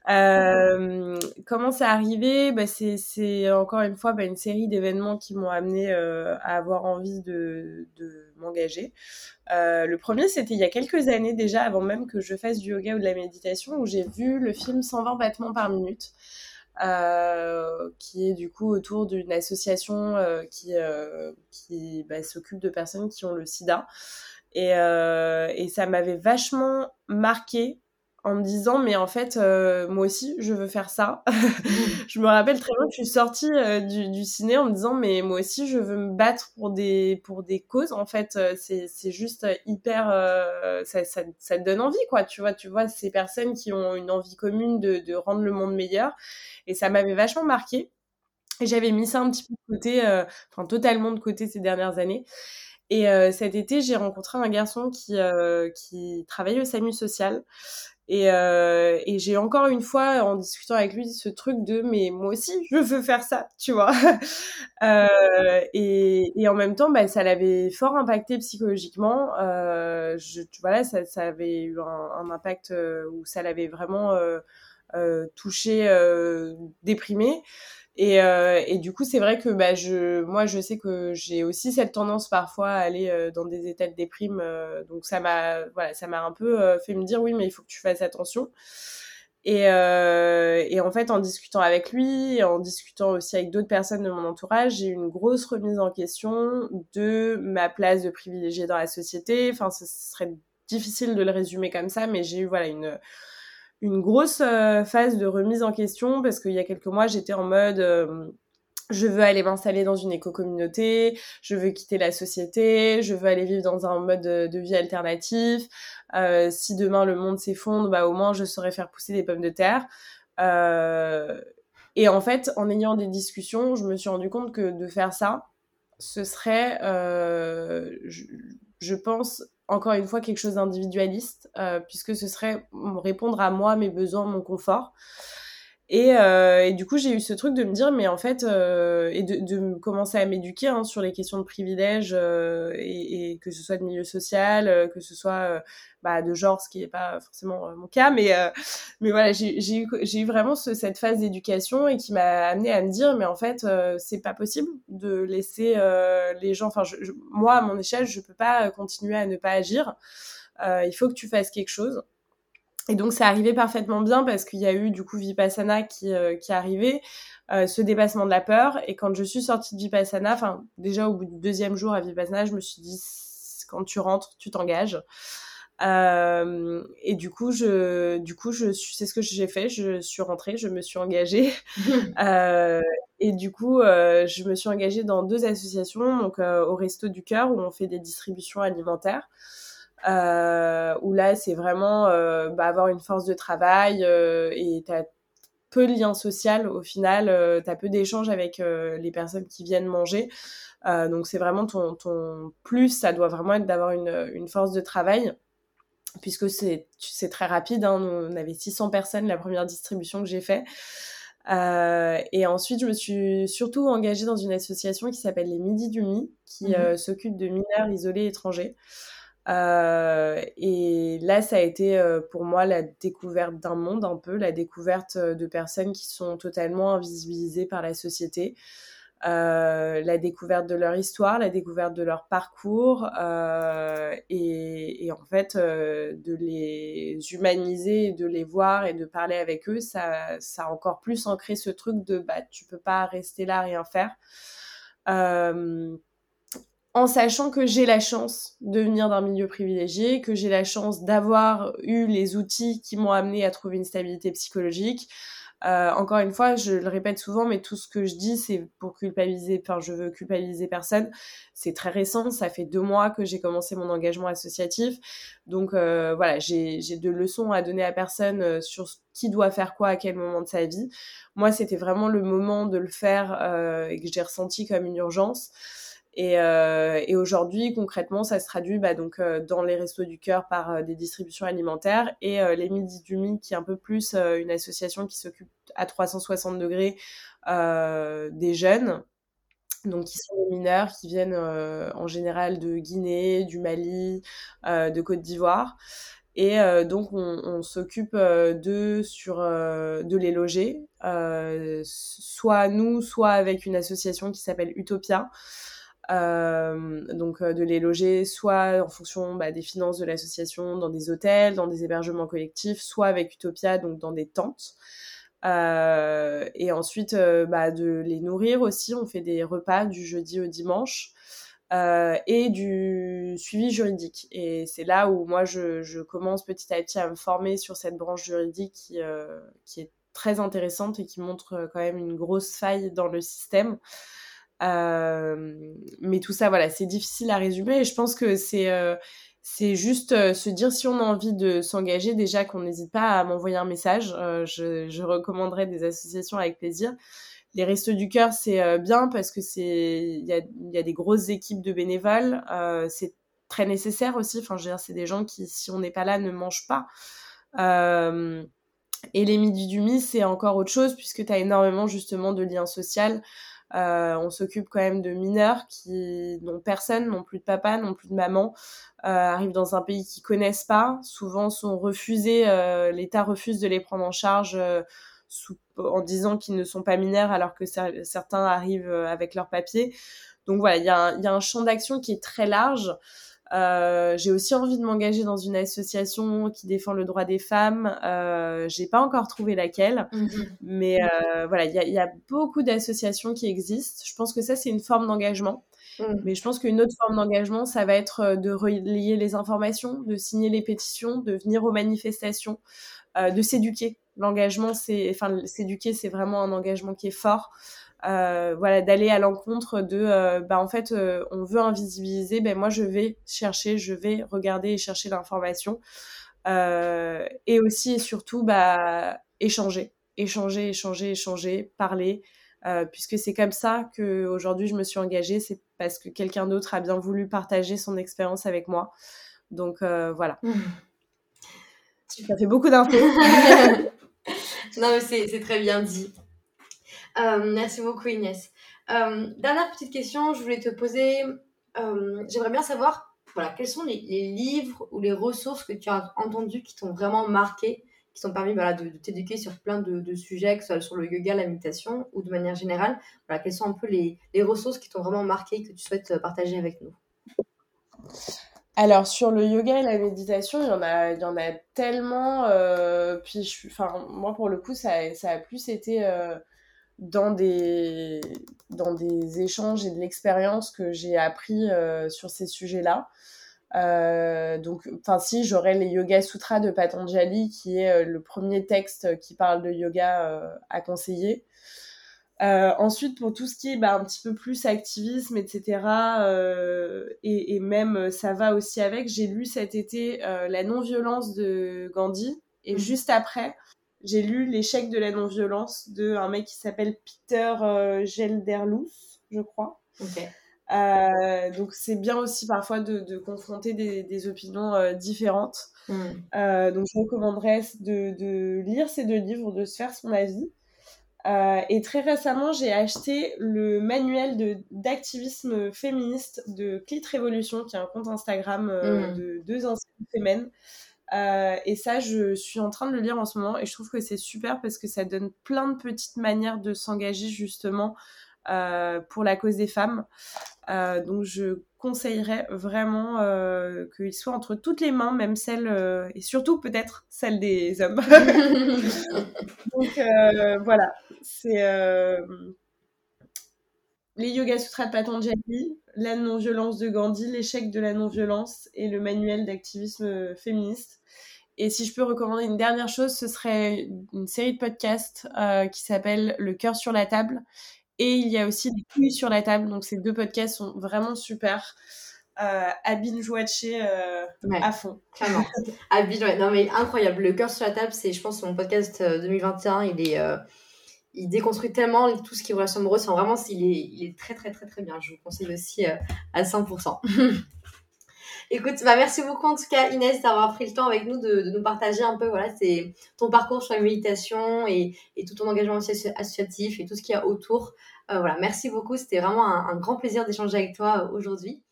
euh, comment c'est arrivé? Bah, c'est, c'est encore une fois bah, une série d'événements qui m'ont amené euh, à avoir envie de, de m'engager. Euh, le premier, c'était il y a quelques années déjà, avant même que je fasse du yoga ou de la méditation, où j'ai vu le film 120 battements par minute. Euh, qui est du coup autour d'une association euh, qui, euh, qui bah, s'occupe de personnes qui ont le sida. Et, et ça m'avait vachement marqué en me disant mais en fait euh, moi aussi je veux faire ça. Je me rappelle très bien que je suis sortie euh, du, du, ciné en me disant mais moi aussi je veux me battre pour des pour des causes en fait euh, c'est c'est juste hyper ça, ça, ça te donne envie quoi. Tu vois tu vois ces personnes qui ont une envie commune de, de rendre le monde meilleur. Et ça m'avait vachement marqué. Et j'avais mis ça un petit peu de côté enfin totalement de côté ces dernières années. Et euh, cet été, j'ai rencontré un garçon qui, euh, qui travaille au SAMU social. Et, euh, et j'ai encore une fois, en discutant avec lui, ce truc de mais moi aussi, je veux faire ça, tu vois. euh, et, et en même temps, bah, ça l'avait fort impacté psychologiquement. Euh, je, tu vois là, ça, ça avait eu un, un impact euh, où ça l'avait vraiment euh, euh, touché, déprimé. Et, euh, et, du coup, c'est vrai que bah, je, moi, je sais que j'ai aussi cette tendance parfois à aller euh, dans des états de déprime. Euh, donc ça m'a, voilà, ça m'a un peu euh, fait me dire oui, mais il faut que tu fasses attention. Et, euh, et en fait, en discutant avec lui, en discutant aussi avec d'autres personnes de mon entourage, j'ai eu une grosse remise en question de ma place de privilégiée dans la société. Enfin, ce serait difficile de le résumer comme ça, mais j'ai eu voilà une une grosse euh, phase de remise en question parce qu'il y a quelques mois, j'étais en mode euh, je veux aller m'installer dans une éco-communauté, je veux quitter la société, je veux aller vivre dans un mode de, de vie alternatif. Euh, si demain le monde s'effondre, bah au moins je saurais faire pousser des pommes de terre. Euh, et en fait, en ayant des discussions, je me suis rendu compte que de faire ça, ce serait, euh, je, je pense, encore une fois quelque chose d'individualiste, euh, puisque ce serait répondre à moi, mes besoins, mon confort. Et, euh, du coup, j'ai eu ce truc de me dire, mais en fait, euh, et de, de commencer à m'éduquer hein, sur les questions de privilèges, euh, et, et, que ce soit de milieu social, euh, que ce soit euh, bah, de genre, ce qui n'est pas forcément mon cas, mais, mais voilà, j'ai eu, eu vraiment ce, cette phase d'éducation et qui m'a amené à me dire, mais en fait, c'est pas possible de laisser les gens, enfin, moi, à mon échelle, je peux pas continuer à ne pas agir. il faut que tu fasses quelque chose. Et donc, c'est arrivé parfaitement bien parce qu'il y a eu du coup Vipassana qui, euh, qui est arrivé, euh, ce dépassement de la peur. Et quand je suis sortie de Vipassana, enfin, déjà au bout du deuxième jour à Vipassana, je me suis dit, quand tu rentres, tu t'engages. Euh, et du coup, je, du coup, je c'est ce que j'ai fait. Je suis rentrée, je me suis engagée. euh, et du coup, euh, je me suis engagée dans deux associations, donc euh, au Resto du Cœur où on fait des distributions alimentaires où là c'est vraiment euh, bah, avoir une force de travail euh, et t'as peu de liens social au final, euh, t'as peu d'échanges avec euh, les personnes qui viennent manger. Euh, donc c'est vraiment ton, ton plus, ça doit vraiment être d'avoir une, une force de travail puisque c'est très rapide. Hein, on avait 600 personnes la première distribution que j'ai fait. Euh, et ensuite, je me suis surtout engagée dans une association qui s'appelle les Midi du Mi, qui mmh. euh, s'occupe de mineurs isolés étrangers. Euh, et là, ça a été euh, pour moi la découverte d'un monde un peu, la découverte euh, de personnes qui sont totalement invisibilisées par la société, la découverte de leur histoire, la découverte de leur parcours, et, en fait de les humaniser, de les voir et de parler avec eux, ça, ça a encore plus ancré ce truc de bah tu peux pas rester là rien faire. En sachant que j'ai la chance de venir d'un milieu privilégié, que j'ai la chance d'avoir eu les outils qui m'ont amené à trouver une stabilité psychologique. Euh, encore une fois, je le répète souvent, mais tout ce que je dis, c'est pour culpabiliser, enfin, je veux culpabiliser personne. C'est très récent, ça fait deux mois que j'ai commencé mon engagement associatif. Donc euh, voilà, j'ai de leçons à donner à personne euh, sur qui doit faire quoi à quel moment de sa vie. Moi, c'était vraiment le moment de le faire euh, et que j'ai ressenti comme une urgence. Et, euh, et aujourd'hui, concrètement, ça se traduit bah, donc euh, dans les restos du cœur par euh, des distributions alimentaires et euh, les Midi du Mi, qui est un peu plus euh, une association qui s'occupe à 360 degrés euh, des jeunes donc qui sont des mineurs qui viennent en général de Guinée, du Mali, de Côte d'Ivoire. Et donc, on, s'occupe de, sur, de les loger, soit nous, soit avec une association qui s'appelle Utopia. Donc, de les loger soit en fonction bah, des finances de l'association dans des hôtels, dans des hébergements collectifs, soit avec Utopia, donc dans des tentes. et ensuite, bah, de les nourrir aussi. On fait des repas du jeudi au dimanche. Euh, et du suivi juridique. Et c'est là où moi, je, je, commence petit à petit à me former sur cette branche juridique qui, euh, qui est très intéressante et qui montre euh, quand même une grosse faille dans le système. Mais tout ça, voilà, c'est difficile à résumer et je pense que c'est c'est juste se dire si on a envie de s'engager, déjà qu'on n'hésite pas à m'envoyer un message. je, je recommanderais des associations avec plaisir les restos du cœur, c'est euh, bien parce que c'est il y a, y a, des grosses équipes de bénévoles. Euh, c'est très nécessaire aussi. Enfin, je veux dire, c'est des gens qui, si on n'est pas là, ne mangent pas. Euh, et les midis du mi, c'est encore autre chose puisque tu as énormément justement de liens sociaux. Euh, on s'occupe quand même de mineurs qui n'ont personne, n'ont plus de papa, n'ont plus de maman, euh, arrivent dans un pays qu'ils connaissent pas, souvent sont refusés, euh, l'État refuse de les prendre en charge en disant qu'ils ne sont pas mineurs alors que certains arrivent euh, avec leurs papiers. Donc voilà, il y, a un, champ d'action qui est très large. Euh, j'ai aussi envie de m'engager dans une association qui défend le droit des femmes. Euh, j'ai pas encore trouvé laquelle, mhm. mais euh, voilà, il y, a, beaucoup d'associations qui existent. Je pense que ça c'est une forme d'engagement, mhm. mais je pense qu'une autre forme d'engagement, ça va être de relayer les informations, de signer les pétitions, de venir aux manifestations, de s'éduquer l'engagement, c'est, enfin, s'éduquer, c'est vraiment un engagement qui est fort. Euh, voilà, d'aller à l'encontre de, euh, bah, en fait, euh, on veut invisibiliser, ben moi je vais chercher, je vais regarder et chercher l'information. et aussi et surtout, bah, échanger, échanger, échanger, échanger, parler, puisque c'est comme ça que aujourd'hui je me suis engagée, c'est parce que quelqu'un d'autre a bien voulu partager son expérience avec moi. Donc voilà. Mmh. Ça fait beaucoup d'infos. non, mais c'est très bien dit. Euh, merci beaucoup, Inès. Euh, dernière petite question, je voulais te poser. Euh, j'aimerais bien savoir, voilà, quels sont les, livres ou les ressources que tu as entendus qui t'ont vraiment marqué, qui t'ont permis voilà, de, t'éduquer sur plein de, sujets, que ce soit sur le yoga, la méditation ou de manière générale. Voilà, quelles sont un peu les, ressources qui t'ont vraiment marqué que tu souhaites partager avec nous? Alors sur le yoga et la méditation, il y en a, il y en a tellement. Puis enfin, moi pour le coup, ça, ça a plus été dans des dans des échanges et de l'expérience que j'ai appris euh, sur ces sujets-là. donc, enfin si, j'aurais les Yoga Sutras de Patanjali, qui est le premier texte qui parle de yoga à conseiller. Euh, ensuite, pour tout ce qui est bah, un petit peu plus activisme, etc., euh, et, et, même euh, ça va aussi avec, j'ai lu cet été euh, La non-violence de Gandhi, et mmh. juste après, j'ai lu L'échec de la non-violence de un mec qui s'appelle Peter euh, Gelderloos, je crois. Euh, donc c'est bien aussi parfois de, de confronter des, des opinions différentes. Mmh. donc je recommanderais de, de, lire ces deux livres, de se faire son avis. Euh, et très récemment, j'ai acheté le manuel d'activisme féministe de Clit Révolution, qui est un compte Instagram euh, mm. de deux anciennes femmes. Euh, et ça, je suis en train de le lire en ce moment et je trouve que c'est super parce que ça donne plein de petites manières de s'engager justement euh, pour la cause des femmes. Euh, donc je conseillerais vraiment qu'il soit entre toutes les mains, même celles, et surtout peut-être celles des hommes. donc voilà, c'est les Yoga Sutras de Patanjali, la non-violence de Gandhi, l'échec de la non-violence et le manuel d'activisme féministe. Et si je peux recommander une dernière chose, ce serait une série de podcasts qui s'appelle Le cœur sur la table et il y a aussi des couilles sur la table. Donc ces deux podcasts sont vraiment super. Euh, à binge-watcher euh, à fond. Clairement. à binge, ouais. Non mais incroyable. Le cœur sur la table, c'est je pense mon podcast 2021. Euh, il est... Euh, il déconstruit tellement tout ce qui est relation amoureuse. Enfin, vraiment, il est, très, très, très, très bien. Je vous conseille aussi à 100%. Écoute, bah merci beaucoup en tout cas Inès d'avoir pris le temps avec nous de, nous partager un peu voilà, ton parcours sur la méditation et, tout ton engagement associatif et tout ce qu'il y a autour. Euh, voilà, merci beaucoup, c'était vraiment un, grand plaisir d'échanger avec toi euh, aujourd'hui.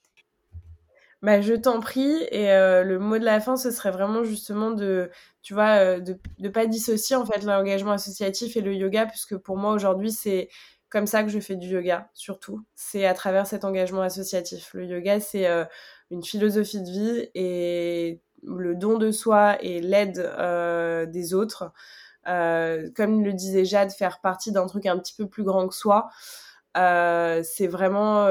Bah, je t'en prie. Et euh, le mot de la fin, ce serait vraiment justement de, tu vois, de ne pas dissocier en fait l'engagement associatif et le yoga, puisque pour moi aujourd'hui, c'est comme ça que je fais du yoga, surtout. C'est à travers cet engagement associatif. Le yoga, c'est euh, une philosophie de vie et le don de soi et l'aide euh, des autres. Euh, comme le disait Jade, faire partie d'un truc un petit peu plus grand que soi. C'est vraiment,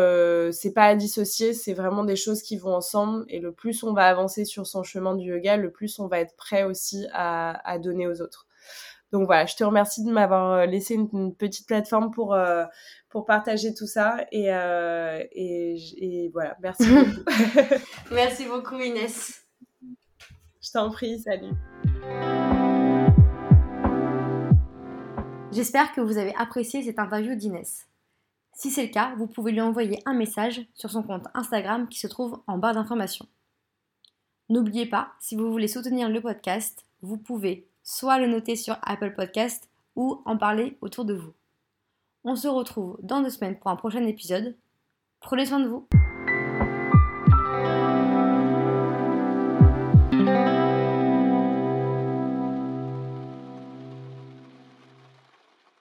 c'est pas à dissocier, c'est vraiment des choses qui vont ensemble. Et le plus on va avancer sur son chemin du yoga, le plus on va être prêt aussi à donner aux autres. Donc voilà, je te remercie de m'avoir euh, laissé une, petite plateforme pour, euh, pour partager tout ça. Et, euh, et, voilà, merci beaucoup. merci beaucoup Inès. Je t'en prie, salut. J'espère que vous avez apprécié cette interview d'Inès. Si c'est le cas, vous pouvez lui envoyer un message sur son compte Instagram qui se trouve en barre d'informations. N'oubliez pas, si vous voulez soutenir le podcast, vous pouvez soit le noter sur Apple Podcast ou en parler autour de vous. On se retrouve dans deux semaines pour un prochain épisode. Prenez soin de vous.